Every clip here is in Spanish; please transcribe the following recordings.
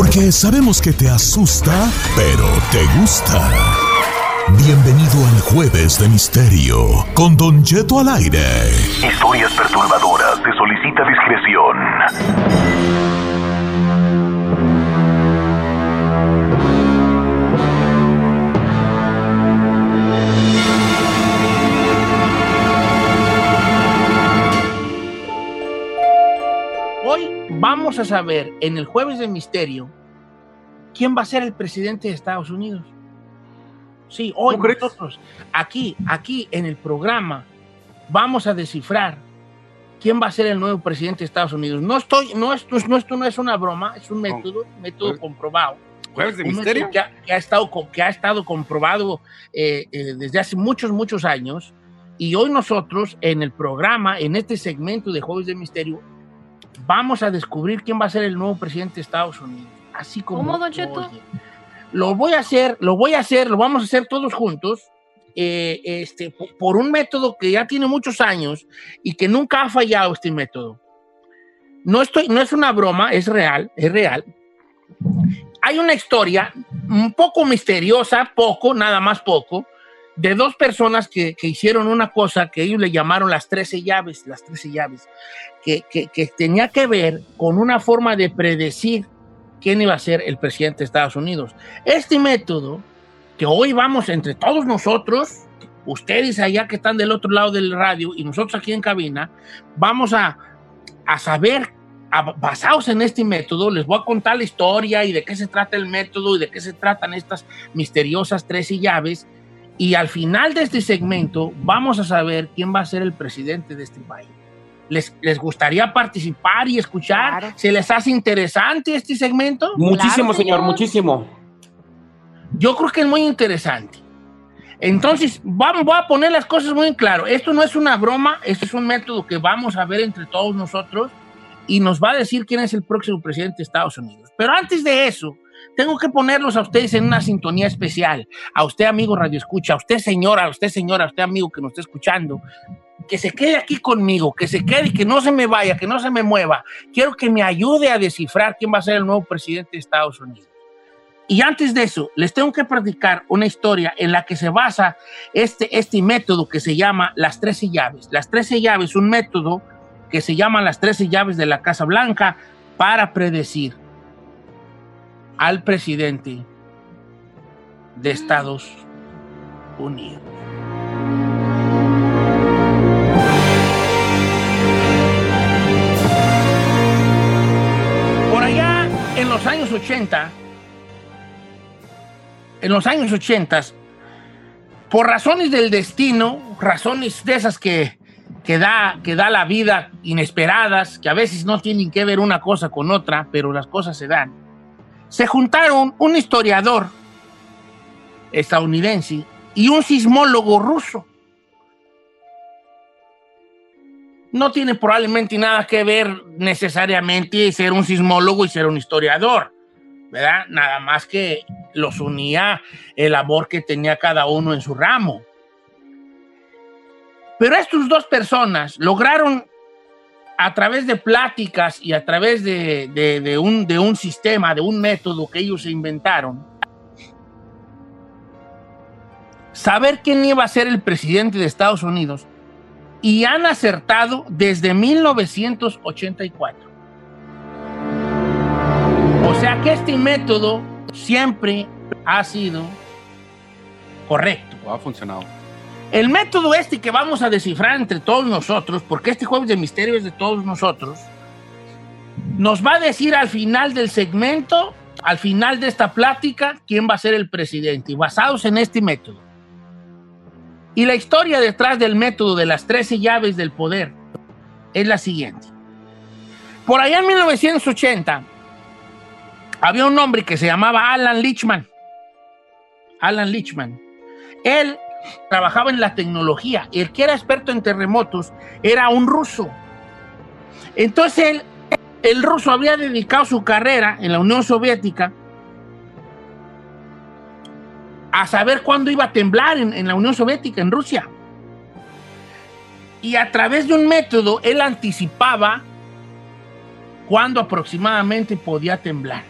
Porque sabemos que te asusta, pero te gusta. Bienvenido al Jueves de Misterio con Don Jeto al aire. Historias perturbadoras. Se solicita discreción. Vamos a saber en el Jueves de Misterio quién va a ser el presidente de Estados Unidos. Sí, hoy nosotros, aquí, aquí en el programa, vamos a descifrar quién va a ser el nuevo presidente de Estados Unidos. No estoy, no esto, no, esto no es una broma, es un método, método Jueves- comprobado. ¿Jueves de Un misterio? Que ha, que ha estado, que ha estado comprobado eh, eh, desde hace muchos, muchos años. Y hoy nosotros, en el programa, en este segmento de Jueves de Misterio, vamos a descubrir quién va a ser el nuevo presidente de Estados Unidos. Así como ¿Cómo, Don lo Cheto? oye. Lo voy a hacer, lo voy a hacer, lo vamos a hacer todos juntos, eh, este, po- por un método que ya tiene muchos años y que nunca ha fallado este método. No, estoy, no es una broma, es real, es real. Hay una historia un poco misteriosa, poco, nada más poco, de dos personas que, que hicieron una cosa que ellos le llamaron las 13 llaves, las 13 llaves, que, que- tenía que ver con una forma de predecir quién iba a ser el presidente de Estados Unidos. Este método, que hoy vamos entre todos nosotros, ustedes allá que están del otro lado del radio y nosotros aquí en cabina, vamos a, a saber, basados en este método, les voy a contar la historia y de qué se trata el método y de qué se tratan estas misteriosas 13 llaves. Y al final de este segmento vamos a saber quién va a ser el presidente de este país. ¿Les, les gustaría participar y escuchar? Claro. ¿Se les hace interesante este segmento? Muchísimo, Claro, señor, señor. muchísimo. Yo creo que es muy interesante. Entonces, vamos, voy a poner las cosas muy en claro. Esto no es una broma, esto es un método que vamos a ver entre todos nosotros y nos va a decir quién es el próximo presidente de Estados Unidos. Pero antes de eso, tengo que ponerlos a ustedes en una sintonía especial. A usted, amigo Radio Escucha, a usted, señora, a usted, señora, a usted, amigo que nos está escuchando, que se quede aquí conmigo, que se quede que no se me vaya, que no se me mueva. Quiero que me ayude a descifrar quién va a ser el nuevo presidente de Estados Unidos. Y antes de eso, les tengo que practicar una historia en la que se basa este, este método que se llama las 13 llaves. Las 13 llaves, un método que se llama las 13 llaves de la Casa Blanca para predecir al presidente de Estados Unidos. Por allá, en los años 80, en los años 80, por razones del destino, razones de esas que, que, da, que da la vida inesperadas, que a veces no tienen que ver una cosa con otra, pero las cosas se dan, se juntaron un historiador estadounidense y un sismólogo ruso. No tiene probablemente nada que ver necesariamente ser un sismólogo y ser un historiador. ¿verdad? Nada más que los unía el amor que tenía cada uno en su ramo. Pero estas dos personas lograron, a través de pláticas y a través de, un sistema, de un método que ellos se inventaron, saber quién iba a ser el presidente de Estados Unidos y han acertado desde 1984. O sea que este método siempre ha sido correcto. Ha funcionado. El método este que vamos a descifrar entre todos nosotros, porque este jueves de misterio es de todos nosotros, nos va a decir al final del segmento, al final de esta plática, quién va a ser el presidente, basados en este método. Y la historia detrás del método de las 13 llaves del poder es la siguiente. Por allá en 1980 había un hombre que se llamaba Alan Lichman. Alan Lichman. Él trabajaba en la tecnología. El que era experto en terremotos era un ruso. Entonces él, el ruso había dedicado su carrera en la Unión Soviética a saber cuándo iba a temblar en, en la Unión Soviética, en Rusia. Y a través de un método, él anticipaba cuándo aproximadamente podía temblar.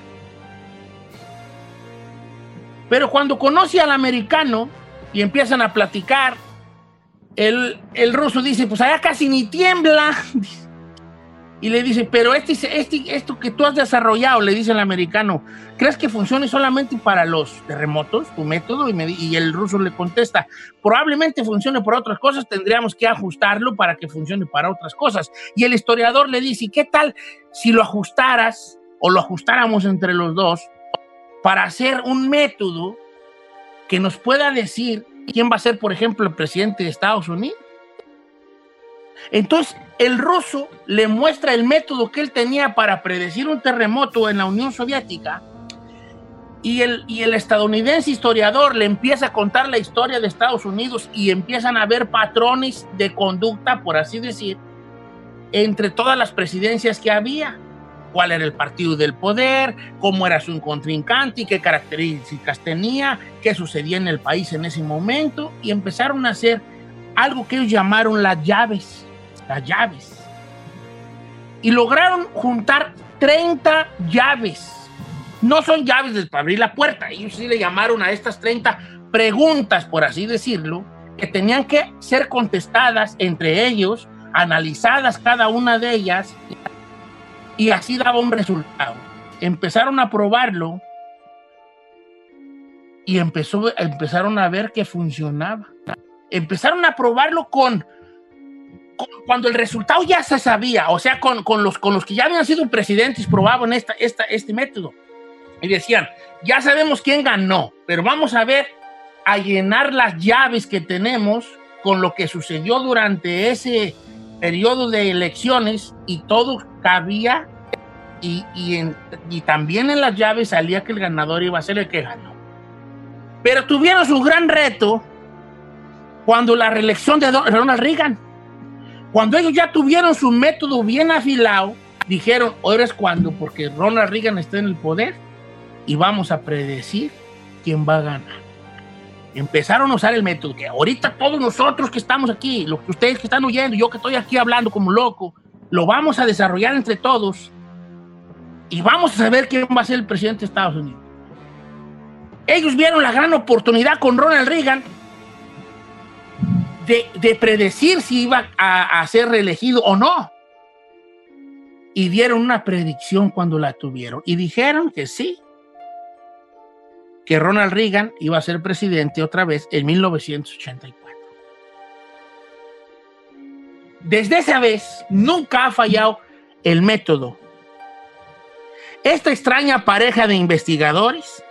Pero cuando conoce al americano y empiezan a platicar, el, el ruso dice, pues allá casi ni tiembla. Y le dice, pero este, este, esto que tú has desarrollado, le dice el americano, ¿crees que funcione solamente para los terremotos, tu método? Y, y, el ruso le contesta, probablemente funcione para otras cosas, tendríamos que ajustarlo para que funcione para otras cosas. Y el historiador le dice, ¿qué tal si lo ajustaras o lo ajustáramos entre los dos para hacer un método que nos pueda decir quién va a ser, por ejemplo, el presidente de Estados Unidos? Entonces, el ruso le muestra el método que él tenía para predecir un terremoto en la Unión Soviética y el, estadounidense historiador le empieza a contar la historia de Estados Unidos y empiezan a ver patrones de conducta, por así decir, entre todas las presidencias que había. Cuál era el partido del poder, cómo era su contrincante, qué características tenía, qué sucedía en el país en ese momento, y empezaron a hacer algo que ellos llamaron las llaves las llaves. Y lograron juntar 30 llaves. No son llaves para abrir la puerta. Ellos sí le llamaron a estas 30 preguntas, por así decirlo, que tenían que ser contestadas entre ellos, analizadas cada una de ellas, y así daba un resultado. Empezaron a probarlo y empezó, empezaron a ver que funcionaba. Empezaron a probarlo con cuando el resultado ya se sabía, o sea, con, con, los, con los que ya habían sido presidentes probaban esta, esta, este método. Y decían, ya sabemos quién ganó, pero vamos a ver, a llenar las llaves que tenemos con lo que sucedió durante ese periodo de elecciones y todo cabía y, y, también en las llaves salía que el ganador iba a ser el que ganó. Pero tuvieron su gran reto cuando la reelección de Ronald Reagan cuando ellos ya tuvieron su método bien afilado, dijeron, ahora es cuando, porque Ronald Reagan está en el poder y vamos a predecir quién va a ganar. Empezaron a usar el método que ahorita todos nosotros que estamos aquí, los que ustedes que están oyendo, yo que estoy aquí hablando como loco, lo vamos a desarrollar entre todos y vamos a saber quién va a ser el presidente de Estados Unidos. Ellos vieron la gran oportunidad con Ronald Reagan de, predecir si iba a, ser reelegido o no. Y dieron una predicción cuando la tuvieron. Y dijeron que sí, que Ronald Reagan iba a ser presidente otra vez en 1984. Desde esa vez nunca ha fallado el método. Esta extraña pareja de investigadores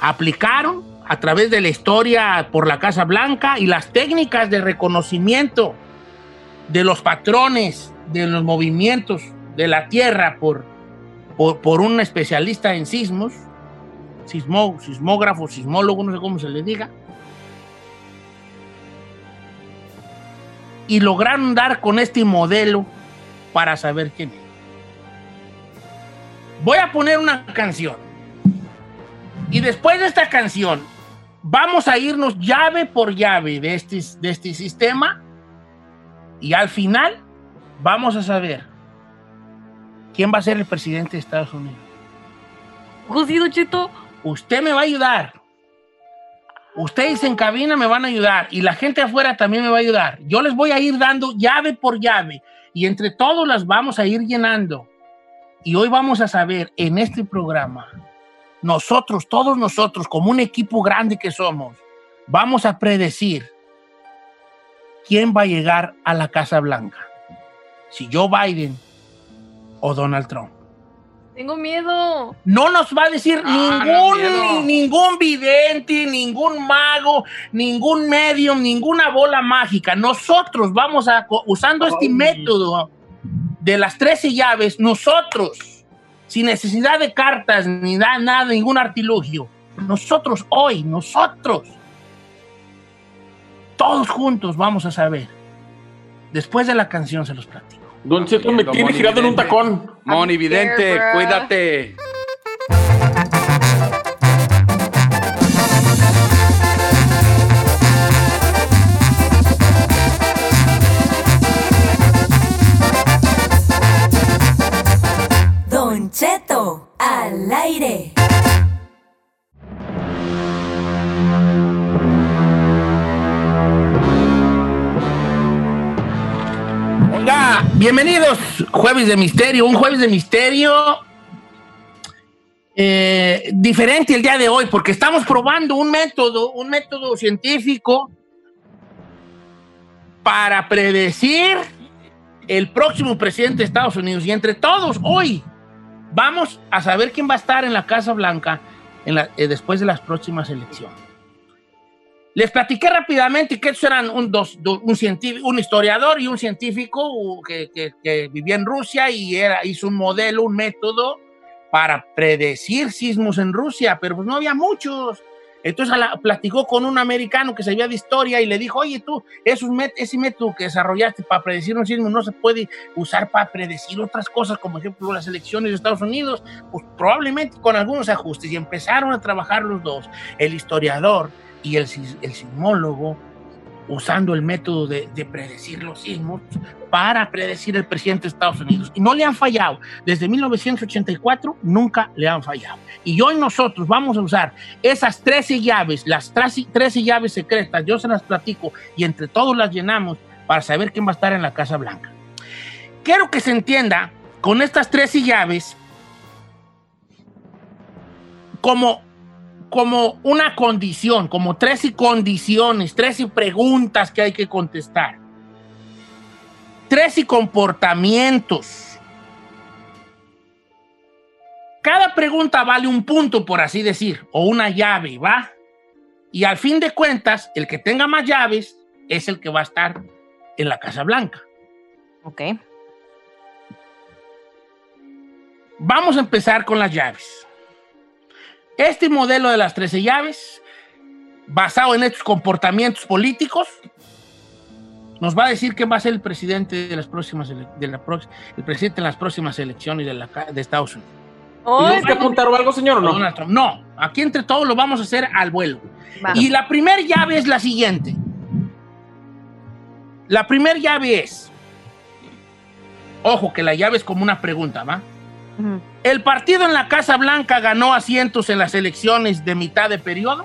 aplicaron a través de la historia por la Casa Blanca y las técnicas de reconocimiento de los patrones, de los movimientos de la Tierra por, por, un especialista en sismos, sismó, sismógrafo, sismólogo, no sé cómo se le diga, y lograron dar con este modelo para saber quién es. Voy a poner una canción. Y después de esta canción, vamos a irnos llave por llave de este, de este sistema y al final vamos a saber quién va a ser el presidente de Estados Unidos. José Cheto. Usted me va a ayudar. Ustedes en cabina me van a ayudar y la gente afuera también me va a ayudar. Yo les voy a ir dando llave por llave y entre todos las vamos a ir llenando. Y hoy vamos a saber en este programa nosotros, todos nosotros, como un equipo grande que somos, vamos a predecir quién va a llegar a la Casa Blanca. Si Joe Biden o Donald Trump. Tengo miedo. No nos va a decir ah, ningún, ningún vidente, ningún mago, ningún medium, ninguna bola mágica. Nosotros vamos a, usando este método de las 13 llaves, nosotros sin necesidad de cartas ni da nada, ningún artilugio. Nosotros hoy, nosotros, todos juntos vamos a saber. Después de la canción se los platico. Don Cheto me tiene girado en un tacón. Moni Vidente, cuídate. Bienvenidos, Jueves de Misterio, un Jueves de Misterio eh, diferente el día de hoy, porque estamos probando un método, un método científico para predecir el próximo presidente de Estados Unidos. Y entre todos, hoy vamos a saber quién va a estar en la Casa Blanca eh, después de las próximas elecciones. Les platiqué rápidamente que estos eran un, dos, do- un, científico, un historiador y un científico uh, que, que- que vivía en Rusia y era, hizo un modelo, un método para predecir sismos en Rusia, pero pues no había muchos. Entonces platicó con un americano que sabía de historia y le dijo, oye tú, esos ese método que desarrollaste para predecir un sismo no se puede usar para predecir otras cosas, como ejemplo las elecciones de Estados Unidos, pues probablemente con algunos ajustes. Y empezaron a trabajar los dos, el historiador y el, el sismólogo, usando el método de, de predecir los sismos para predecir el presidente de Estados Unidos. Y no le han fallado. Desde 1984 nunca le han fallado. Y hoy nosotros vamos a usar esas 13 llaves, las 13 13 llaves secretas, yo se las platico y entre todos las llenamos para saber quién va a estar en la Casa Blanca. Quiero que se entienda con estas 13 llaves como, como una condición, como 13 condiciones, 13 preguntas que hay que contestar. 13 comportamientos. Cada pregunta vale un punto, por así decir, o una llave, ¿va? Y al fin de cuentas, el que tenga más llaves es el que va a estar en la Casa Blanca. Ok. Vamos a empezar con las llaves. Este modelo de las 13 llaves, basado en estos comportamientos políticos, nos va a decir quién va a ser el presidente de las próximas de la el presidente en las próximas elecciones de, la de Estados Unidos. ¿Tienes que apuntar o algo, señor, o no? Donald Trump. No, aquí entre todos lo vamos a hacer al vuelo. Y la primera llave es la siguiente. La primera llave es, ojo que la llave es como una pregunta, ¿va? ¿El partido en la Casa Blanca ganó asientos en las elecciones de mitad de periodo?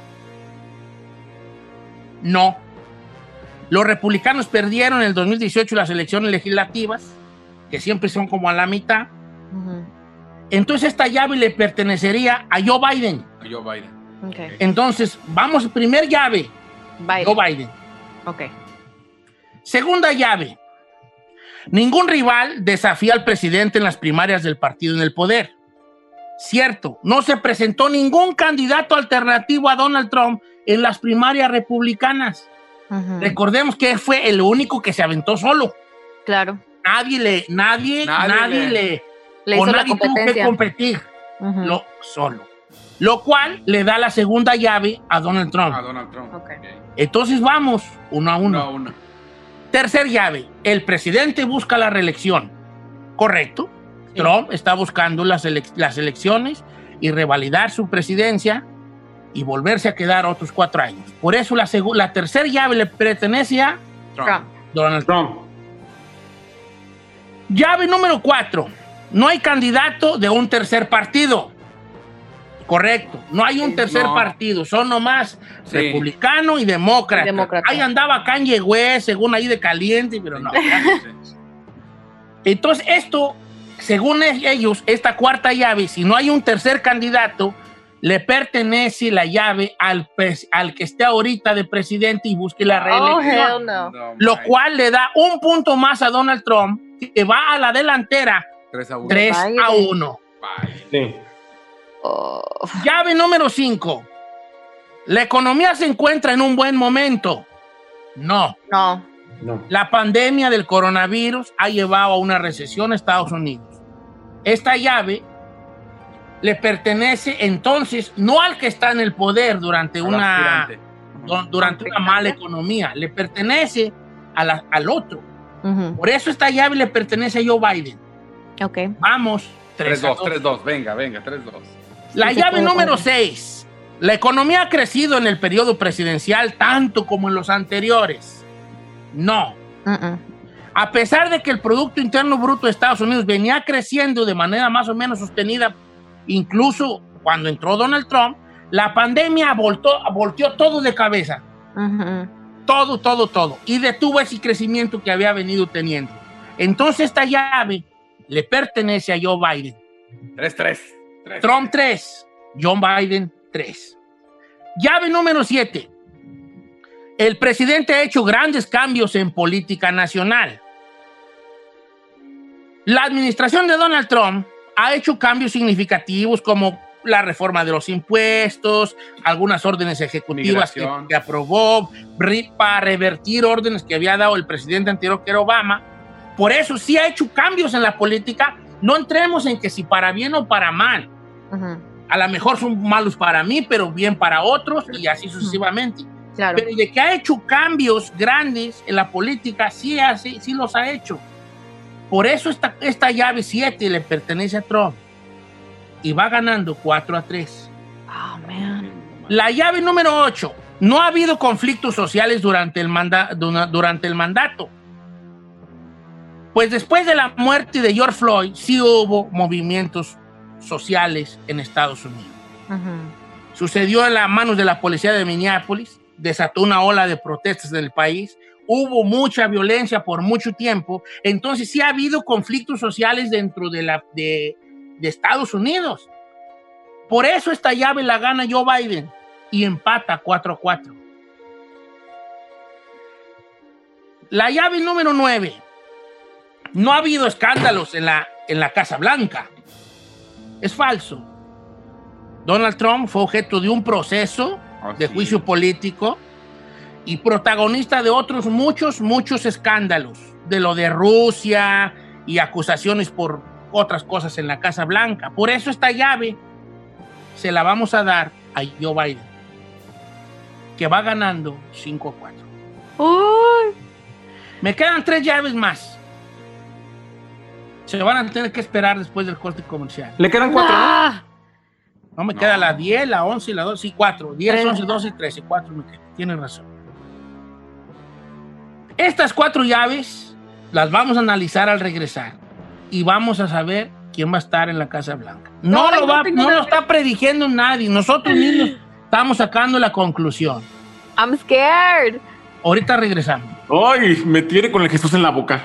No. Los republicanos perdieron en el 2018 las elecciones legislativas, que siempre son como a la mitad. Entonces esta llave le pertenecería a Joe Biden. Joe Biden. Ok. Entonces, vamos, primer llave, Biden. Joe Biden. Ok. Segunda llave. Ningún rival desafía al presidente en las primarias del partido en el poder. Cierto, no se presentó ningún candidato alternativo a Donald Trump en las primarias republicanas. Recordemos que fue el único que se aventó solo. Claro. Nadie le, nadie, nadie, Nadie le, le- Le con hizo la nadie tuvo que competir, lo solo. Lo cual le da la segunda llave a Donald Trump. A Donald Trump. Entonces vamos uno a uno. Uno a uno. Tercer llave, el presidente busca la reelección. ¿Correcto? Sí. Trump está buscando las, elec- las elecciones y revalidar su presidencia y volverse a quedar otros cuatro años. Por eso la, la tercera llave le pertenece a Trump. Trump. Donald Trump. Trump. Llave número cuatro, no hay candidato de un tercer partido. Correcto, no hay un tercer No. partido, son nomás Sí. republicano y demócrata. Y demócrata. Ahí andaba Kanye West, según ahí de caliente, pero no. Entonces, esto, según e- ellos, esta cuarta llave, si no hay un tercer candidato, le pertenece la llave al, pres- al que esté ahorita de presidente y busque la Oh, reelección. no. No, lo cual le da un punto más a Donald Trump, que va a la delantera Tres a uno. 3 Biden. a 1. Biden. Sí. Oh. Llave número 5. ¿La economía se encuentra en un buen momento? No. No. No. La pandemia del coronavirus ha llevado a una recesión a Estados Unidos. Esta llave le pertenece entonces no al que está en el poder durante Al una, aspirante. du- durante una mala economía, le pertenece a la- al otro. Ujú. Por eso esta llave le pertenece a Joe Biden. Ok. Vamos. 3 3-2, 3-2. Venga, venga, 3-2. La llave número contar. 6. La economía ha crecido en el periodo presidencial tanto como en los anteriores. No. A pesar de que el Producto Interno Bruto de Estados Unidos venía creciendo de manera más o menos sostenida, incluso cuando entró Donald Trump, la pandemia voltó, volteó todo de cabeza. Ujú. Todo, todo, todo. Y detuvo ese crecimiento que había venido teniendo. Entonces esta llave le pertenece a Joe Biden. 3-3. Trump 3, John Biden 3. Llave número 7. El presidente ha hecho grandes cambios en política nacional. La administración de Donald Trump ha hecho cambios significativos como la reforma de los impuestos, algunas órdenes ejecutivas que, que aprobó para revertir órdenes que había dado el presidente anterior que era Obama. Por eso sí ha hecho cambios en la política. No entremos en que si para bien o para mal. A lo mejor son malos para mí, pero bien para otros y así sucesivamente. Claro. Pero de que ha hecho cambios grandes en la política, sí, hace, sí los ha hecho. Por eso esta, esta llave 7 le pertenece a Trump. Y va ganando 4 a 3. Oh, man. La llave número 8. No ha habido conflictos sociales durante el, manda- durante el mandato. Pues después de la muerte de George Floyd, sí hubo movimientos sociales en Estados Unidos. Sucedió en las manos de la policía de Minneapolis, desató una ola de protestas en el país, hubo mucha violencia por mucho tiempo, entonces sí ha habido conflictos sociales dentro de, la, de, de Estados Unidos. Por eso esta llave la gana Joe Biden y empata 4 a 4. La llave número 9. No ha habido escándalos en la, en la Casa Blanca. Es falso. Donald Trump fue objeto de un proceso de juicio político y protagonista de otros muchos, muchos escándalos, de lo de Rusia y acusaciones por otras cosas en la Casa Blanca. Por eso esta llave se la vamos a dar a Joe Biden, que va ganando 5 a 4. Uy, Me quedan tres llaves más. Se van a tener que esperar después del corte comercial. Le quedan cuatro, ¿no? ah, No me queda la 10, la 11 y la 12 y 4. 10, Tres. 11, 12, 13. 4 me quedan. Tienes razón. Estas cuatro llaves las vamos a analizar al regresar y vamos a saber quién va a estar en la Casa Blanca. No, Ay, lo, no va, no lo está prediciendo nadie. Nosotros mismos estamos sacando la conclusión. I'm scared. Ahorita regresamos. Ay, me tiene con el Jesús en la boca.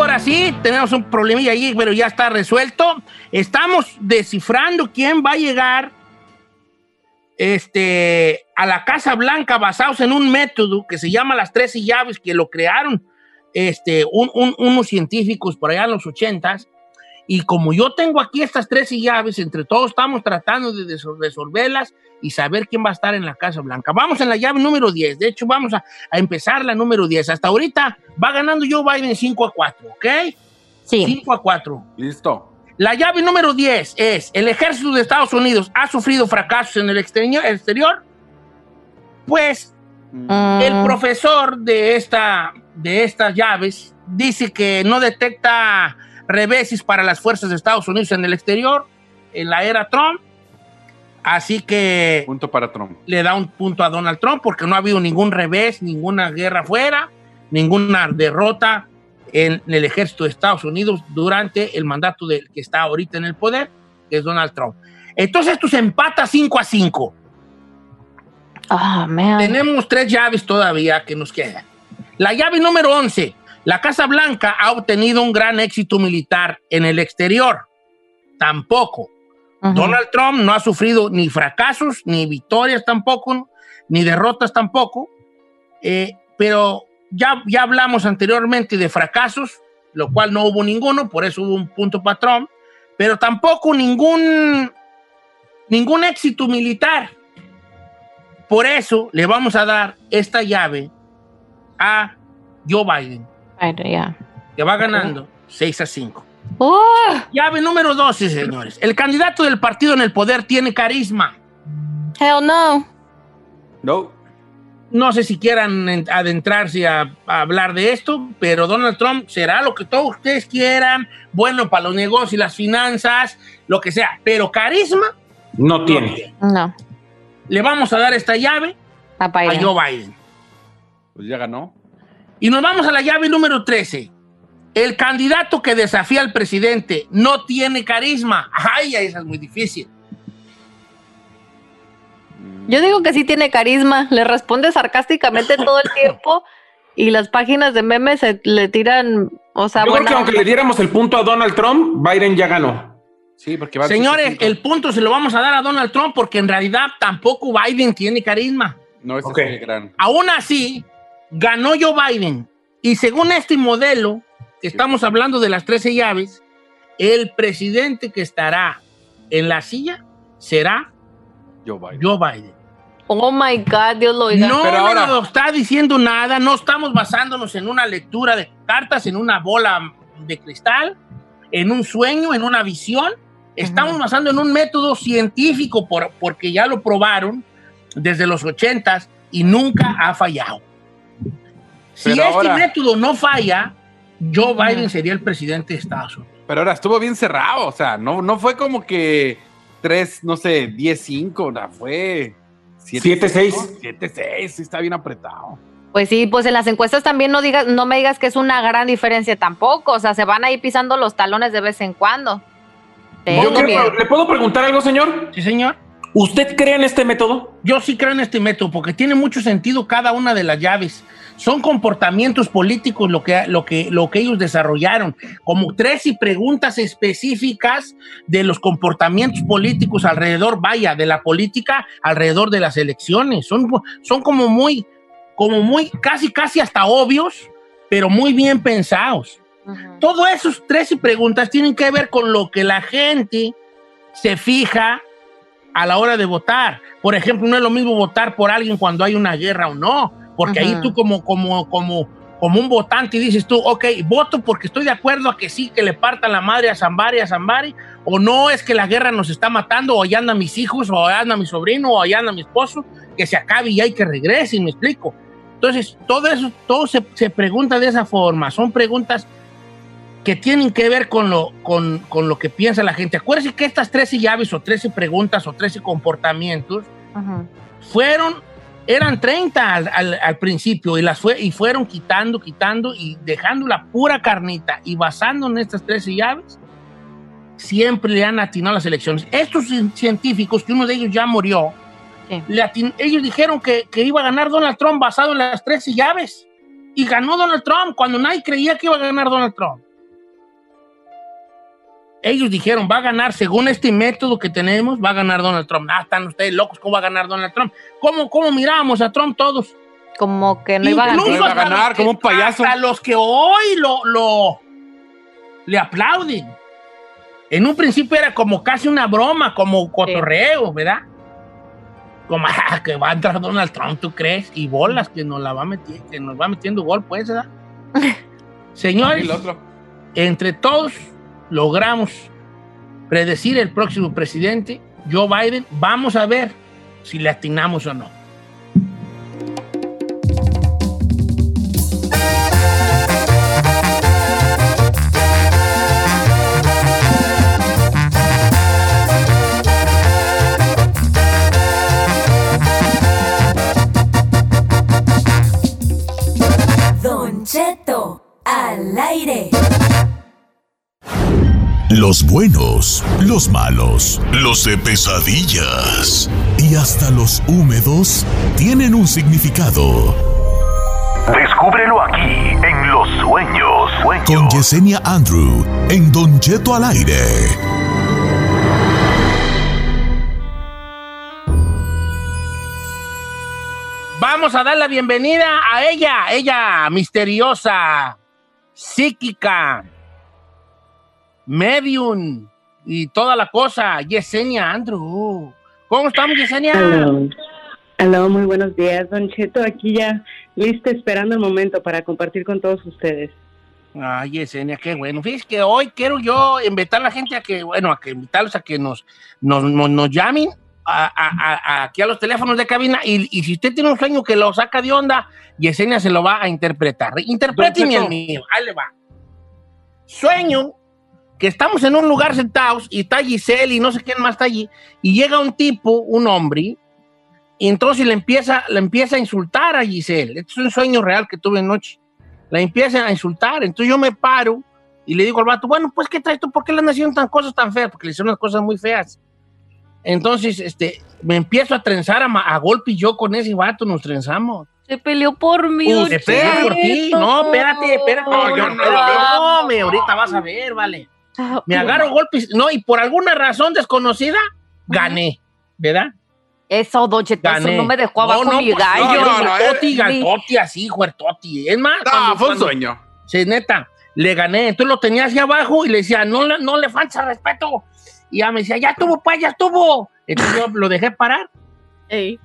Ahora sí, tenemos un problemilla ahí, pero ya está resuelto. Estamos descifrando quién va a llegar este, a la Casa Blanca basados en un método que se llama las 13 llaves, que lo crearon este, un- un- unos científicos por allá en los 80s. Y como yo tengo aquí estas 13 llaves, entre todos estamos tratando de resolverlas y saber quién va a estar en la Casa Blanca. Vamos en la llave número 10. De hecho, vamos a, a empezar la número 10. Hasta ahorita va ganando Joe Biden 5 a 4, ¿ok? Sí. 5 a 4. Listo. La llave número 10 es, ¿el ejército de Estados Unidos ha sufrido fracasos en el exterior? exterior? Pues Mm, el profesor de, esta, de estas llaves dice que no detecta reveses para las fuerzas de Estados Unidos en el exterior en la era Trump. Así que Punto para Trump. le da un punto a Donald Trump porque no ha habido ningún revés, ninguna guerra afuera, ninguna derrota en el ejército de Estados Unidos durante el mandato del que está ahorita en el poder, que es Donald Trump. Entonces esto se empata 5 a 5. Oh, man. Tenemos tres llaves todavía que nos quedan. La llave número 11. La Casa Blanca ha obtenido un gran éxito militar en el exterior. Tampoco. Donald Trump no ha sufrido ni fracasos, ni victorias tampoco, ni derrotas tampoco. Eh, pero ya, ya hablamos anteriormente de fracasos, lo cual no hubo ninguno, por eso hubo un punto para Trump, pero tampoco ningún, ningún éxito militar. Por eso le vamos a dar esta llave a Joe Biden, Yeah. que va ganando 6 a 5. Oh, Llave número 12, señores. El candidato del partido en el poder tiene carisma. hell no. No. No sé si quieran en- adentrarse a, a hablar de esto, pero Donald Trump será lo que todos ustedes quieran, bueno para los negocios y las finanzas, lo que sea, pero carisma No no tiene. tiene. No, Le vamos a dar esta llave a a. Joe Biden. Pues ya ganó. Y nos vamos a la llave número 13. El candidato que desafía al presidente no tiene carisma. Ay, esa es muy difícil. Yo digo que sí tiene carisma, le responde sarcásticamente todo el tiempo y las páginas de memes se le tiran, o sea, Yo creo que aunque le diéramos el punto a Donald Trump, Biden ya ganó. Sí, porque va Señores, 65. el punto se lo vamos a dar a Donald Trump porque en realidad tampoco Biden tiene carisma. No, ese Ok. es el gran. Aún así, ganó Joe Biden. Y según este modelo, estamos hablando de las 13 llaves, el presidente que estará en la silla será Joe Biden. Joe Biden. oh my God, Dios lo oiga. No Pero ahora- está diciendo nada, no estamos basándonos en una lectura de cartas, en una bola de cristal, en un sueño, en una visión. Estamos Ujú. basando en un método científico por- porque ya lo probaron desde los ochentas y nunca ha fallado. Si Pero este ahora- método no falla, Joe. Biden sería el presidente de Estados Unidos. Pero ahora estuvo bien cerrado, o sea, no, no fue como que 3, no sé, 10-5, no, fue 7-6. 7-6, sí está bien apretado. Pues sí, pues en las encuestas también no digas, no me digas que es una gran diferencia tampoco, o sea, se van ahí pisando los talones de vez en cuando. Yo quiero-. ¿Le puedo preguntar algo, señor? ¿Sí, señor? ¿Usted cree en este método? Yo sí creo en este método porque tiene mucho sentido cada una de las llaves. Son comportamientos políticos lo que, lo que, lo que ellos desarrollaron, como tres y preguntas específicas de los comportamientos políticos alrededor, vaya, de la política alrededor de las elecciones. Son, son como muy, como muy, casi, casi hasta obvios, pero muy bien pensados. Ujú. Todo esos tres y preguntas tienen que ver con lo que la gente se fija a la hora de votar. Por ejemplo, no es lo mismo votar por alguien cuando hay una guerra o no, porque ahí Ujú. tú como, como, como, como un votante dices tú, ok, voto porque estoy de acuerdo a que sí, que le partan la madre a Zambari, a Zambari, o no es que la guerra nos está matando, o allá andan mis hijos, o allá anda mi sobrino, o allá anda mi esposo, que se acabe y hay que regrese, me explico. Entonces, todo eso, todo se, se pregunta de esa forma, son preguntas que tienen que ver con lo, con, con lo que piensa la gente. Acuérdense que estas 13 llaves o 13 preguntas o 13 comportamientos fueron, eran 30 al, al- al principio y, las fue, y fueron quitando, quitando y dejando la pura carnita y basando en estas 13 llaves, siempre le han atinado las elecciones. Estos cien- científicos, que uno de ellos ya murió, Sí. ellos dijeron que, que iba a ganar Donald Trump basado en las 13 llaves. Y ganó Donald Trump cuando nadie creía que iba a ganar Donald Trump. Ellos dijeron, va a ganar, según este método que tenemos, va a ganar Donald Trump. Ah, están ustedes locos, ¿cómo va a ganar Donald Trump? ¿Cómo, cómo miramos a Trump todos? Como que no iba a ganar. Incluso No iba a ganar, los como que- un payaso. Hasta los que hoy lo, lo le aplauden. En un principio era como casi una broma, como cotorreo, ¿verdad? Como ah, que va a entrar Donald Trump, ¿tú crees? Y bolas que nos la va metiendo, que nos va metiendo gol, pues, ¿verdad? Señores, el otro. entre todos logramos predecir el próximo presidente, Joe Biden. Vamos a ver si le atinamos o no. Don al aire. Los buenos, los malos, los de pesadillas y hasta los húmedos tienen un significado. Descúbrelo aquí en Los Sueños. Con Sueños. Yesenia Andrew en Don Cheto al aire. Vamos a dar la bienvenida a ella, ella misteriosa, psíquica, medium y toda la cosa, Yesenia Andrew. ¿Cómo estamos, Yesenia? Aló. Aló, muy buenos días, Don Cheto. Aquí ya lista esperando el momento para compartir con todos ustedes. Ay, Yesenia, qué bueno. Fíjese que hoy quiero yo invitar a la gente a que, bueno, a que invitarlos a que nos, nos, nos, nos llamen a- a- a- aquí a los teléfonos de cabina y, y si usted tiene un sueño que lo saca de onda, Yesenia se lo va a interpretar. El Cheto. mío. Ahí le va. Sueño que estamos en un lugar sentados y está Giselle y no sé quién más está allí y llega un tipo, un hombre, y entonces le empieza, le empieza a insultar a Giselle. Este es un sueño real que tuve anoche. La empieza a insultar. Entonces yo me paro y le digo al vato, bueno, pues, ¿qué traes tú? ¿Por qué le han haciendo tan cosas tan feas? Porque le hicieron unas cosas muy feas. Entonces, este, me empiezo a trenzar a, a golpe y yo con ese vato nos trenzamos. Se peleó por mí. Uh, se peleó por ti. No, espérate, espérate. No, yo no lo No, me, ahorita vas a ver, vale. Me agarro golpes. No, y por alguna razón desconocida, gané. ¿Verdad? Eso, Don Cheto, eso Gané. no me dejó abajo no, no, mi pues, gallo. no, no, Toti, gantoti, así, huertoti. Es más, No, cuando- fue un cuando- sueño. Sí, neta, le gané. Entonces lo tenía hacia abajo y le decía, no, le- no le falta respeto. Y ya me decía, ya estuvo, pues, ya estuvo. Entonces yo lo dejé parar. Ey.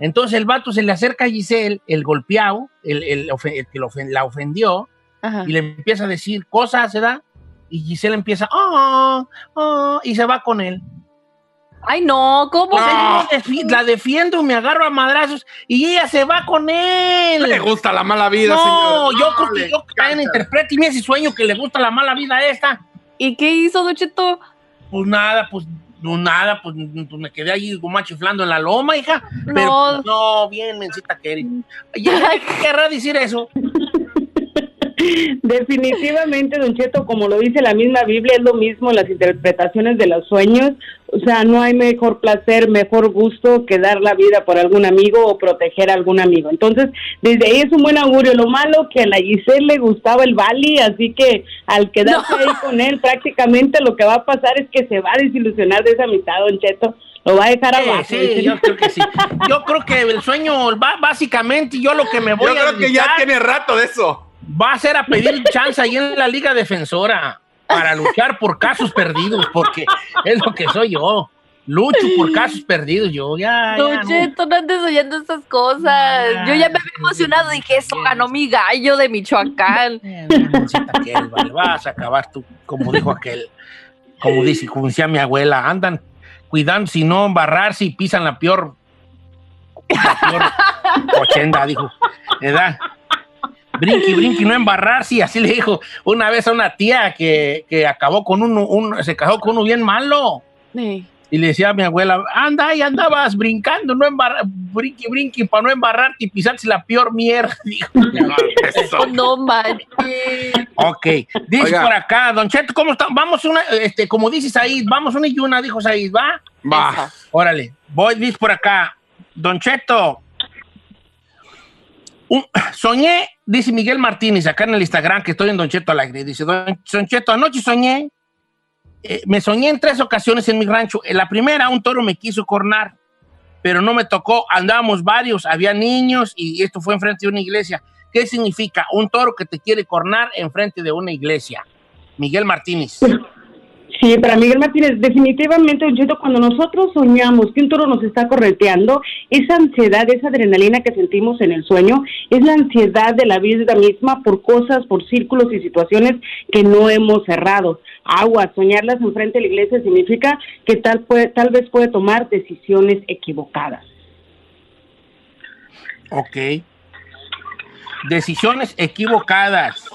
Entonces el vato se le acerca a Giselle, el golpeado, el, el ofe- el que lo la ofendió, Ajá. y le empieza a decir cosas, ¿verdad? Y Giselle empieza, oh, oh, y se va con él. Ay, no, ¿cómo? Yo defi- la defiendo, me agarro a madrazos y ella se va con él. Le gusta la mala vida, no, señor. yo No, creo que yo también encanta. interprete ese sueño que le gusta la mala vida a esta. ¿Y qué hizo, Don Cheto? Pues nada, pues no nada, pues, pues me quedé allí como chiflando en la loma, hija. Pero No. pues, no, bien, mencita que eres. Ya, ¿Qué querrá decir eso? Definitivamente, Don Cheto, como lo dice la misma Biblia, es lo mismo las interpretaciones de los sueños. O sea, no hay mejor placer, mejor gusto que dar la vida por algún amigo o proteger a algún amigo. Entonces, desde ahí es un buen augurio. Lo malo que a la Giselle le gustaba el Bali, así que al quedarse ahí con él, prácticamente lo que va a pasar es que se va a desilusionar de esa amistad, Don Cheto. Lo va a dejar Sí, abajo. sí, yo creo que sí. Yo creo que el sueño, va, básicamente, yo lo que me voy Yo a creo que ya tiene rato de eso. Va a ser a pedir chance ahí en la Liga Defensora para luchar por casos perdidos, porque es lo que soy yo. Lucho por casos perdidos, yo ya. ya, Don no. Cheto, no andes oyendo esas cosas. Yo ya me había emocionado. Dije, eso ganó mi gallo de Michoacán. Eh, aquel, vale, vas a acabar tú, como dijo aquel, como dice, como decía mi abuela, andan cuidando si no embarrarse y pisan la peor, la peor ochenda, dijo, ¿verdad? Brinqui, brinqui, no embarrarse, así le dijo una vez a una tía que, que acabó con uno, un, se casó con uno bien malo. Sí. Y le decía a mi abuela, anda y andabas brincando, no embarrar, brinqui, brinqui, para no embarrarte y pisarse la peor mierda, dijo. Eso. No manches. Ok, dice Oiga. por acá, Don Cheto, ¿cómo está? Vamos una, este, como dice Said, vamos una y una, dijo Said, ¿va? Va. Órale, voy, dice por acá, Don Cheto. Soñé, dice Miguel Martínez, acá en el Instagram, que estoy en Don Cheto al aire, dice, Don, Don Cheto, anoche soñé, eh, me soñé en tres ocasiones en mi rancho. En la primera, un toro me quiso cornar, pero no me tocó, andábamos varios, había niños y esto fue enfrente de una iglesia. ¿Qué significa? Un toro que te quiere cornar enfrente de una iglesia. Miguel Martínez. Sí, para Miguel Martínez, definitivamente, Don Cheto, cuando nosotros soñamos que un toro nos está correteando, esa ansiedad, esa adrenalina que sentimos en el sueño, es la ansiedad de la vida misma por cosas, por círculos y situaciones que no hemos cerrado. Agua, soñarlas enfrente de la iglesia significa que tal, puede, tal vez puede tomar decisiones equivocadas. Ok. Decisiones equivocadas.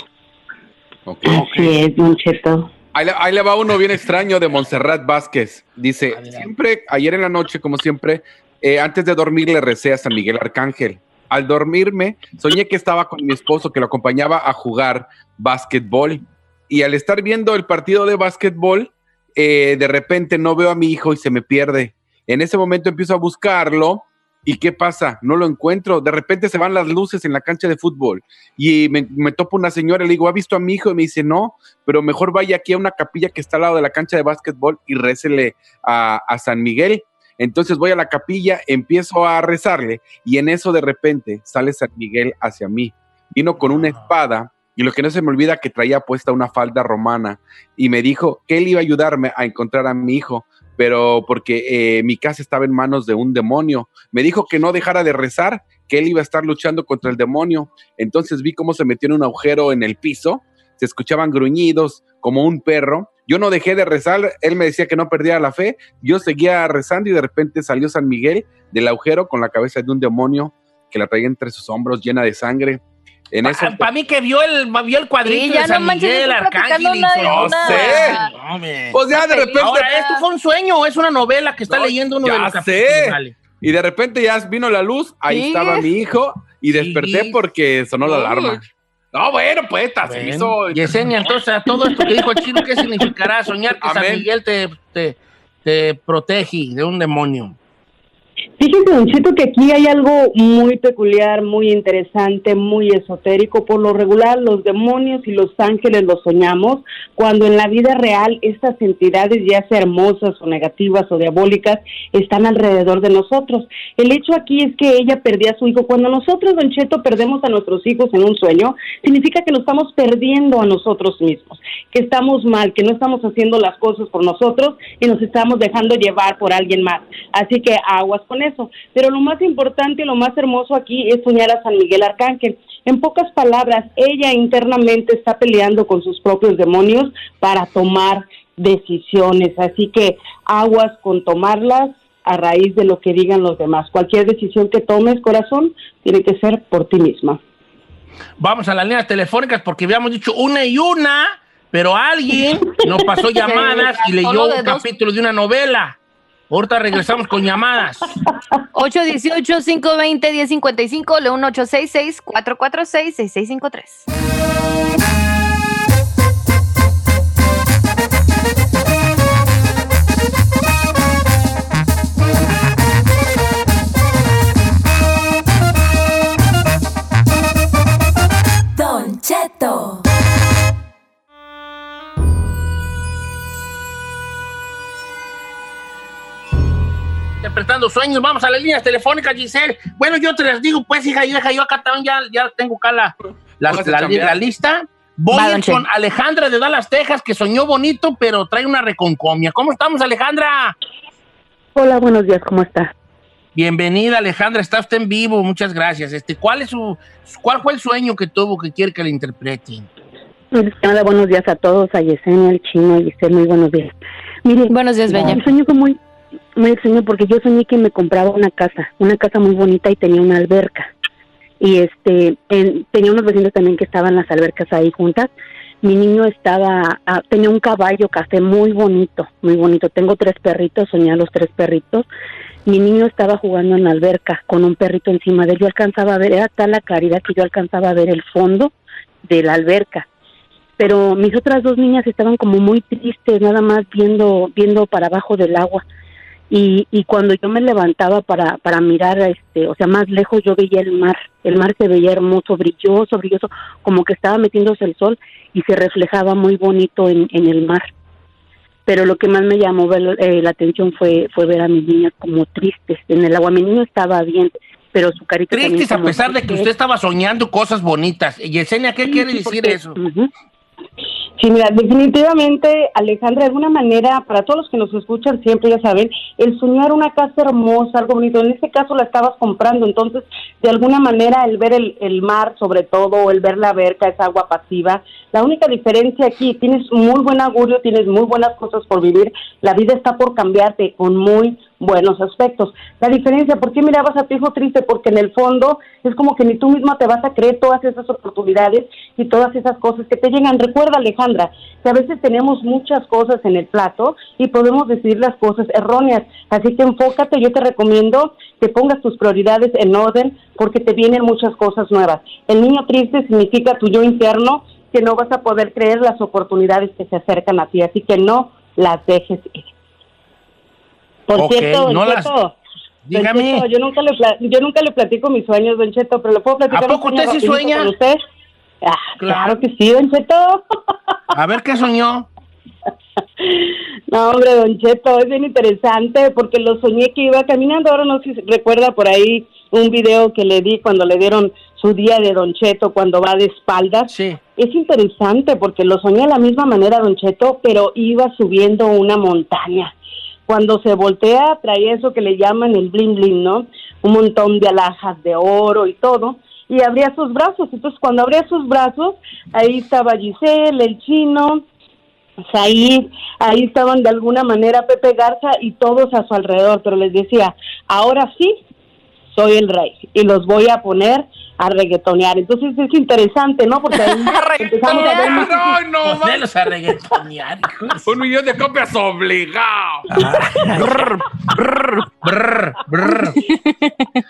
Ok. Así es, Don Cheto. Ahí le, ahí le va uno bien extraño de Montserrat Vázquez. Dice, Adelante. siempre, ayer en la noche, como siempre, eh, antes de dormir le recé a San Miguel Arcángel. Al dormirme, soñé que estaba con mi esposo que lo acompañaba a jugar básquetbol. Y al estar viendo el partido de básquetbol, eh, de repente no veo a mi hijo y se me pierde. En ese momento empiezo a buscarlo. ¿Y qué pasa? No lo encuentro. De repente se van las luces en la cancha de fútbol y me, me topo una señora, le digo, ¿ha visto a mi hijo? Y me dice, no, pero mejor vaya aquí a una capilla que está al lado de la cancha de básquetbol y récele a, a San Miguel. Entonces voy a la capilla, empiezo a rezarle y en eso de repente sale San Miguel hacia mí. Vino con una espada y lo que no se me olvida que traía puesta una falda romana y me dijo que él iba a ayudarme a encontrar a mi hijo, pero porque eh, mi casa estaba en manos de un demonio. Me dijo que no dejara de rezar, que él iba a estar luchando contra el demonio. Entonces vi cómo se metió en un agujero en el piso, se escuchaban gruñidos como un perro Yo no dejé de rezar, él me decía que no perdía la fe, yo seguía rezando y de repente salió San Miguel del agujero con la cabeza de un demonio que la traía entre sus hombros llena de sangre. En Para mí que vio el, vio el cuadrito Sí, ya de San no manches, Miguel, Arcángel y una- No sé. No, pues ya de repente, Ahora, ¿esto fue un sueño o es una novela que está No, leyendo uno ya de los sé. y de repente ya vino la luz, ahí Sí. estaba mi hijo y desperté Sí. porque sonó la alarma. No, bueno, pues esta se me hizo. Bueno, Yesenia, entonces, a todo esto que dijo el chino, ¿qué significará soñar que San. Miguel te, te, te protege de un demonio? Fíjese, Don Cheto, que aquí hay algo muy peculiar, muy interesante, muy esotérico. Por lo regular, los demonios y los ángeles los soñamos, cuando en la vida real estas entidades, ya sea hermosas o negativas o diabólicas, están alrededor de nosotros. El hecho aquí es que ella perdía a su hijo. Cuando nosotros, Don Cheto, perdemos a nuestros hijos en un sueño, significa que nos estamos perdiendo a nosotros mismos, que estamos mal, que no estamos haciendo las cosas por nosotros y nos estamos dejando llevar por alguien más. Así que aguas con eso. Pero lo más importante y lo más hermoso aquí es soñar a San Miguel Arcángel. En pocas palabras, ella internamente está peleando con sus propios demonios para tomar decisiones. Así que aguas con tomarlas a raíz de lo que digan los demás. Cualquier decisión que tomes, corazón, tiene que ser por ti misma. Vamos a las líneas telefónicas porque habíamos dicho una y una, pero alguien nos pasó llamadas y leyó un dos. capítulo de una novela. Ahorita regresamos con llamadas. 818-520-1055, León 866-446-6653. Don Cheto. Interpretando sueños, vamos a las líneas telefónicas, Giselle. Bueno, yo te las digo, pues, hija, hija, yo acá también ya, ya tengo acá la, la, la- la lista. Voy con Alejandra de Dallas, Texas, que soñó bonito, pero trae una reconcomia. ¿Cómo estamos, Alejandra? Hola, buenos días, ¿cómo está? Bienvenida, Alejandra. Está usted en vivo. Muchas gracias. Este, ¿cuál es su, cuál fue el sueño que tuvo que quiere que le interpreten? Hola, buenos días a todos, a Yesenia, el chino y Giselle, muy buenos días. Mire, Buenos días, Bella. Mi sueño fue muy, muy extraño porque yo soñé que me compraba una casa, una casa muy bonita y tenía una alberca. Y este, en- tenía unos vecinos también que estaban las albercas ahí juntas. Mi niño estaba, tenía un caballo café muy bonito, muy bonito. Tengo tres perritos, soñé a los tres perritos. Mi niño estaba jugando en la alberca con un perrito encima de él. Yo alcanzaba a ver, era tal la claridad que yo alcanzaba a ver el fondo de la alberca pero mis otras dos niñas estaban como muy tristes, nada más viendo viendo para abajo del agua. Y, y cuando yo me levantaba para, para mirar, este, o sea, más lejos, yo veía el mar. El mar se veía hermoso, brilloso, brilloso, como que estaba metiéndose el sol y se reflejaba muy bonito en, en el mar. Pero lo que más me llamó eh, la atención fue, fue ver a mis niñas como tristes en el agua. Mi niño estaba bien, pero su carita Tristes a pesar de que usted estaba soñando cosas bonitas. Yesenia, ¿qué quiere decir porque- eso? Ujú. Sí, mira, definitivamente, Alejandra, de alguna manera, para todos los que nos escuchan siempre, ya saben, el soñar una casa hermosa, algo bonito, en este caso la estabas comprando, entonces, de alguna manera, el ver el, el mar, sobre todo, el ver la verca, esa agua pasiva, la única diferencia aquí, tienes muy buen augurio, tienes muy buenas cosas por vivir, la vida está por cambiarte con muy buenos aspectos. La diferencia, ¿por qué mirabas a tu hijo triste? Porque en el fondo es como que ni tú misma te vas a creer todas esas oportunidades y todas esas cosas que te llegan. Recuerda, Alejandra, que a veces tenemos muchas cosas en el plato y podemos decidir las cosas erróneas. Así que enfócate, yo te recomiendo que pongas tus prioridades en orden porque te vienen muchas cosas nuevas. El niño triste significa tu yo interno que no vas a poder creer las oportunidades que se acercan a ti, así que no las dejes ir. Por cierto, Don no Cheto, Dígame. Cheto, yo nunca le pla- yo nunca le platico mis sueños, Don Cheto, pero le puedo platicar ¿A poco usted sí sueña? con usted. Ah, Claro. claro que sí, Don Cheto. A ver qué soñó. No, hombre, Don Cheto, es bien interesante porque lo soñé que iba caminando. Ahora no sé si recuerda por ahí un video que le di cuando le dieron su día de Don Cheto cuando va de espaldas. Sí. Es interesante porque lo soñé de la misma manera, Don Cheto, pero iba subiendo una montaña. Cuando se voltea, traía eso que le llaman el bling bling, ¿no? Un montón de alhajas de oro y todo. Y abría sus brazos. Entonces, cuando abría sus brazos, ahí estaba Giselle, el chino, Said, ahí estaban de alguna manera Pepe Garza y todos a su alrededor, pero les decía, ahora sí, soy el rey y los voy a poner a reggaetonear. Entonces es interesante, ¿no? Porque ahí empezamos a ver No, no, Ponerlos a reggaetonear. Un millón de copias obligado. Brr, brr.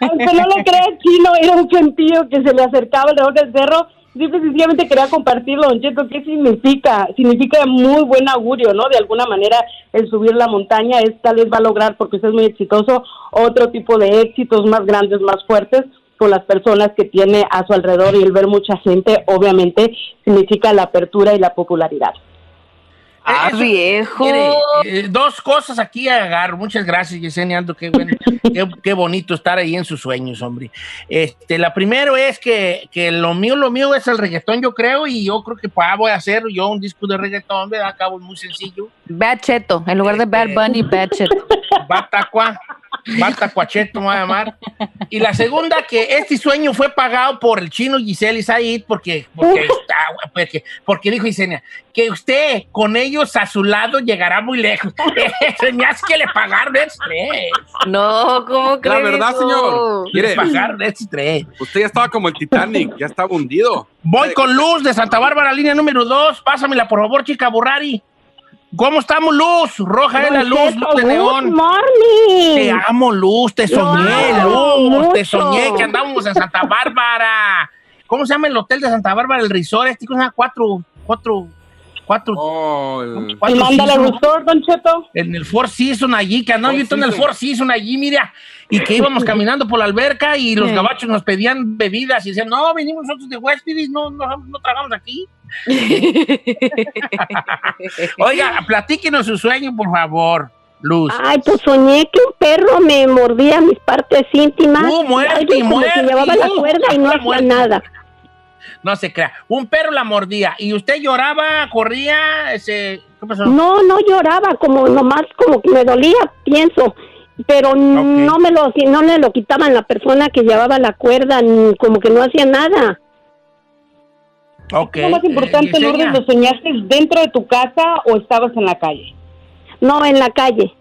Aunque no lo creas, Chino era un gentío que se le acercaba alrededor del cerro. Simple sencillamente quería compartirlo, Don Cheto. ¿Qué significa? Significa muy buen augurio, ¿no? De alguna manera, el subir la montaña es tal vez va a lograr, porque usted es muy exitoso, otro tipo de éxitos más grandes, más fuertes con las personas que tiene a su alrededor y el ver mucha gente, obviamente, significa la apertura y la popularidad. Ah, Eso- viejo. Mire, eh, dos cosas aquí a agarrar. Muchas gracias, Yesenia Ando. Qué, bueno, qué, qué bonito estar ahí en sus sueños, hombre. Este, la primero es que, que lo mío, lo mío es el reggaetón, yo creo, y yo creo que pa, voy a hacer yo un disco de reggaetón, ¿verdad? Acabo muy sencillo. Bad Cheto, en lugar de Bad Bunny, Bad Cheto. Batacua, Batacuacheto me voy a llamar. Y la segunda, que este sueño fue pagado por el chino Giselle y Said, porque, porque, está- porque, porque dijo Yesenia, que usted con ellos a su lado llegará muy lejos. Tenías que le pagar de estrés. No, ¿cómo La crees? verdad, eso? señor. Mire, pagar de estrés. usted ya estaba como el Titanic, ya estaba hundido. Voy con Luz de Santa Bárbara, línea número dos. Pásamela, por favor, chica Burrari. ¿Cómo estamos, Luz? Roja es la luz, luz de neón. morning. Te amo, Luz, te soñé, Luz, te soñé que andábamos en Santa Bárbara. ¿Cómo se llama el hotel de Santa Bárbara? El resort, este cuatro, cuatro, cuatro, Oh, el- Y cuatro mándale Don Cheto. En el Four Seasons allí, que andaba yo en el. Four Seasons allí, mira, y que íbamos caminando por la alberca y los Sí. gabachos nos pedían bebidas y decían, no, venimos nosotros de huéspedes, no, no, no trabajamos aquí. Oiga, platíquenos su sueño, por favor, Luz. Ay, pues soñé que un perro me mordía mis partes íntimas. Uh, muerte, Algo como muerte, que llevaba la cuerda y no hacía nada. No se crea. Un perro la mordía y usted lloraba, corría, ese, ¿qué pasó? No, no lloraba, como nomás como que me dolía, pienso. Pero no me lo no le lo quitaban la persona que llevaba la cuerda, ni como que no hacía nada. Ok. Lo más importante, eh. Lourdes, ¿lo soñaste dentro de tu casa o estabas en la calle? No, en la calle.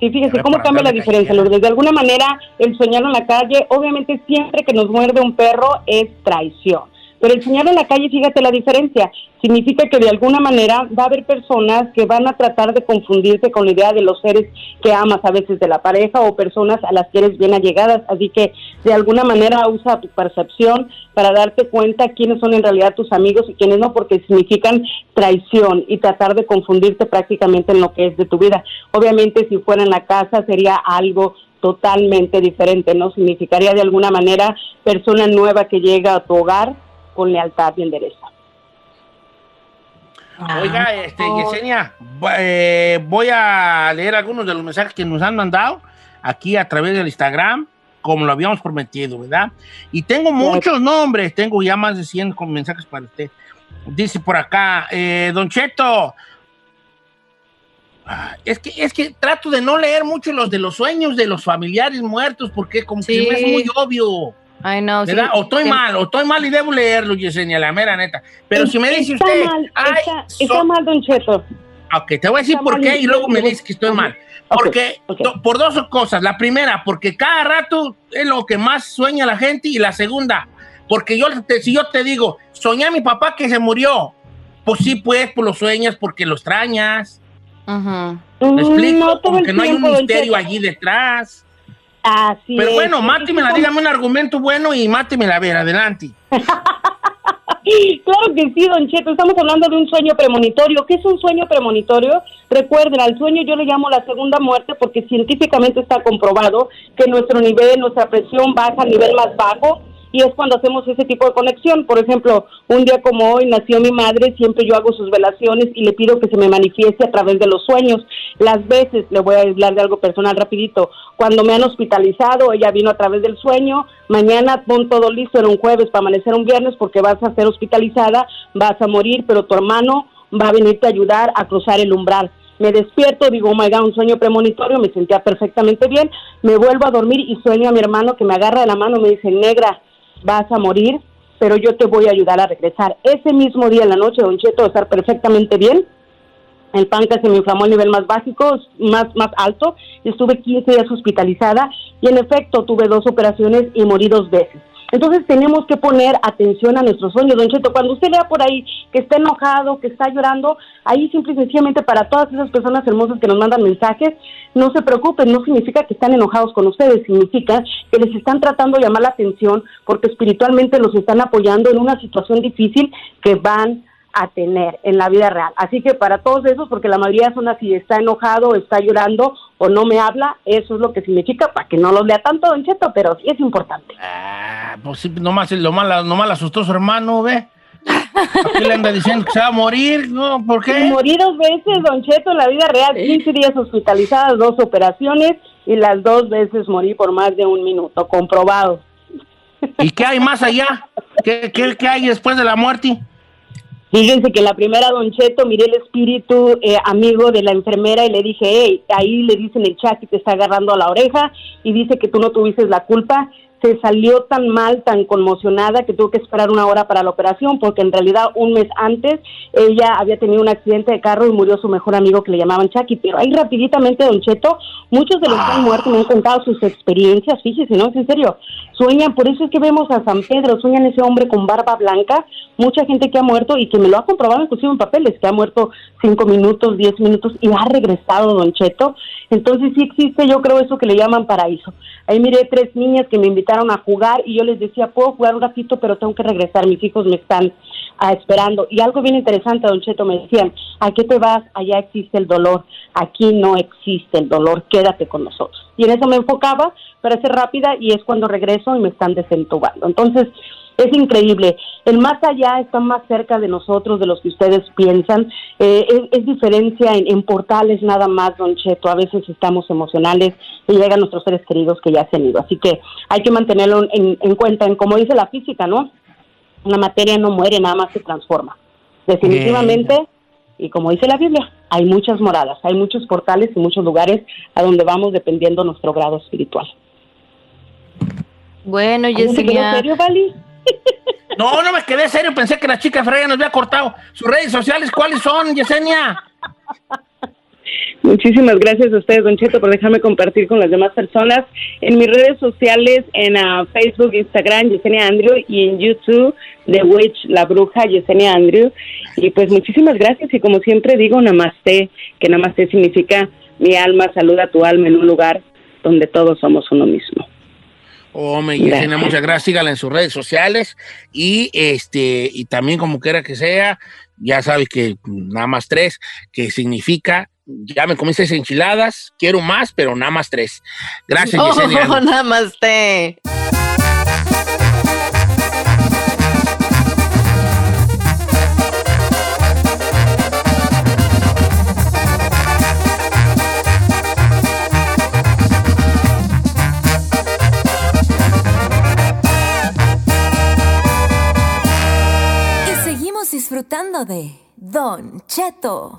Sí, fíjese cómo cambia la diferencia. Lourdes. De alguna manera, el soñar en la calle, obviamente siempre que nos muerde un perro es traición. Pero el soñar en la calle, fíjate la diferencia. Significa que de alguna manera va a haber personas que van a tratar de confundirte con la idea de los seres que amas, a veces de la pareja o personas a las que eres bien allegadas. Así que de alguna manera usa tu percepción para darte cuenta quiénes son en realidad tus amigos y quiénes no, porque significan traición y tratar de confundirte prácticamente en lo que es de tu vida. Obviamente, si fuera en la casa, sería algo totalmente diferente, ¿no? Significaría de alguna manera persona nueva que llega a tu hogar con lealtad y endereza. Oiga, este, Yesenia, eh, voy a leer algunos de los mensajes que nos han mandado aquí a través del Instagram, como lo habíamos prometido, ¿verdad? Y tengo muchos nombres, tengo ya más de 100 con mensajes para usted. Dice por acá, eh, Don Cheto, ah, es que, es que trato de no leer mucho los de los sueños de los familiares muertos, porque como que es muy obvio. Ay, no, sí. O estoy Sí. mal, o estoy mal y debo leerlo, Yesenia, la mera neta. Pero si me dice está usted, mal, ay, está, so- está mal, Don Cheto. Ok, te voy a decir Está por qué y luego me dices que estoy mal. Porque, ok. do- por dos cosas. La primera, porque cada rato es lo que más sueña la gente. Y la segunda, porque yo, te- si yo te digo, soñé a mi papá que se murió, pues sí, pues, pues lo sueñas porque lo extrañas. Ujú. ¿Me explico? Mm, No todo Como el que no hay un misterio allí detrás. Así Pero es. bueno, sí, dígame un argumento bueno y mátemela, a ver, adelante. Claro que sí, Don Cheto, estamos hablando de un sueño premonitorio. ¿Qué es un sueño premonitorio? Recuerden, al sueño yo le llamo la segunda muerte porque científicamente está comprobado que nuestro nivel, nuestra presión baja al nivel más bajo y es cuando hacemos ese tipo de conexión. Por ejemplo, un día como hoy nació mi madre, siempre yo hago sus velaciones y le pido que se me manifieste a través de los sueños. Las veces, le voy a hablar de algo personal rapidito, cuando me han hospitalizado, ella vino a través del sueño, mañana pon todo listo, era un jueves para amanecer un viernes porque vas a ser hospitalizada, vas a morir, pero tu hermano va a venirte a ayudar a cruzar el umbral. Me despierto, digo, oh my God, un sueño premonitorio, me sentía perfectamente bien, me vuelvo a dormir y sueño a mi hermano que me agarra de la mano y me dice, negra, vas a morir pero yo te voy a ayudar a regresar. Ese mismo día en la noche, Don Cheto, estar perfectamente bien. El páncreas se me inflamó a nivel más básico, más, más alto. Estuve 15 días hospitalizada y en efecto tuve dos operaciones y morí dos veces. Entonces tenemos que poner atención a nuestros sueños, Don Cheto. Cuando usted vea por ahí que está enojado, que está llorando, ahí simple y sencillamente para todas esas personas hermosas que nos mandan mensajes, no se preocupen, no significa que están enojados con ustedes, significa que les están tratando de llamar la atención porque espiritualmente los están apoyando en una situación difícil que van a tener en la vida real. Así que para todos esos, porque la mayoría son así, está enojado, está llorando o no me habla, eso es lo que significa, para que no los lea tanto, Don Cheto, pero sí es importante. Ah, pues sí, nomás, lo mal, nomás asustó su hermano, ¿ve? ¿Por qué le anda diciendo que se va a morir? No, ¿por qué? Morí dos veces, Don Cheto, en la vida real, 15 días hospitalizadas, dos operaciones, y las dos veces morí por más de un minuto, comprobado. ¿Y qué hay más allá? ¿Qué, qué, qué hay después de la muerte? Fíjense que la primera, Don Cheto, miré el espíritu eh, amigo de la enfermera y le dije, hey, ahí le dicen el chat que te está agarrando a la oreja y dice que tú no tuviste la culpa. Se salió tan mal, tan conmocionada que tuvo que esperar una hora para la operación porque en realidad un mes antes ella había tenido un accidente de carro y murió su mejor amigo que le llamaban Chucky. Pero ahí rapiditamente, Don Cheto, muchos de los que han muerto me han contado sus experiencias, fíjese, ¿no? Es en serio, sueñan, por eso es que vemos a San Pedro, sueñan ese hombre con barba blanca, mucha gente que ha muerto y que me lo ha comprobado inclusive en papeles, que ha muerto cinco minutos, diez minutos y ha regresado, Don Cheto. Entonces sí existe, yo creo, eso que le llaman paraíso. Ahí miré tres niñas que me invitaron a jugar y yo les decía, puedo jugar un ratito, pero tengo que regresar, mis hijos me están ah, esperando. Y algo bien interesante, Don Cheto, me decían, ¿a qué te vas? Allá existe el dolor, aquí no existe el dolor, quédate con nosotros. Y en eso me enfocaba para ser rápida y es cuando regreso y me están desentubando. Entonces, es increíble. El más allá está más cerca de nosotros de los que ustedes piensan. Eh, es, es diferencia en, en portales nada más, Don Cheto. A veces estamos emocionales y llegan nuestros seres queridos que ya se han ido. Así que hay que mantenerlo en, en cuenta, en como dice la física, ¿no? La materia no muere, nada más se transforma. Definitivamente, y como dice la Biblia, hay muchas moradas, hay muchos portales y muchos lugares a donde vamos dependiendo nuestro grado espiritual. Bueno, ¿Alguien se quedó Yesenia. serio, Vali? No, no me quedé serio, pensé que la chica Freya nos había cortado. ¿Sus redes sociales cuáles son, Yesenia? Muchísimas gracias a ustedes, Don Cheto, por dejarme compartir con las demás personas. En mis redes sociales, en ah, Facebook, Instagram, Yesenia Andrew, y en YouTube, The Witch, La Bruja, Yesenia Andrew. Y pues muchísimas gracias, y como siempre digo, Namaste, que Namaste significa mi alma saluda tu alma en un lugar donde todos somos uno mismo. Hombre, Yesenia, muchas gracias. Sígala en sus redes sociales y este y también como quiera que sea, ya sabes que nada más tres, que significa ya me comí seis enchiladas, quiero más, pero nada más tres. Gracias, Yesenia. Oh, namaste. Y seguimos disfrutando de Don Cheto.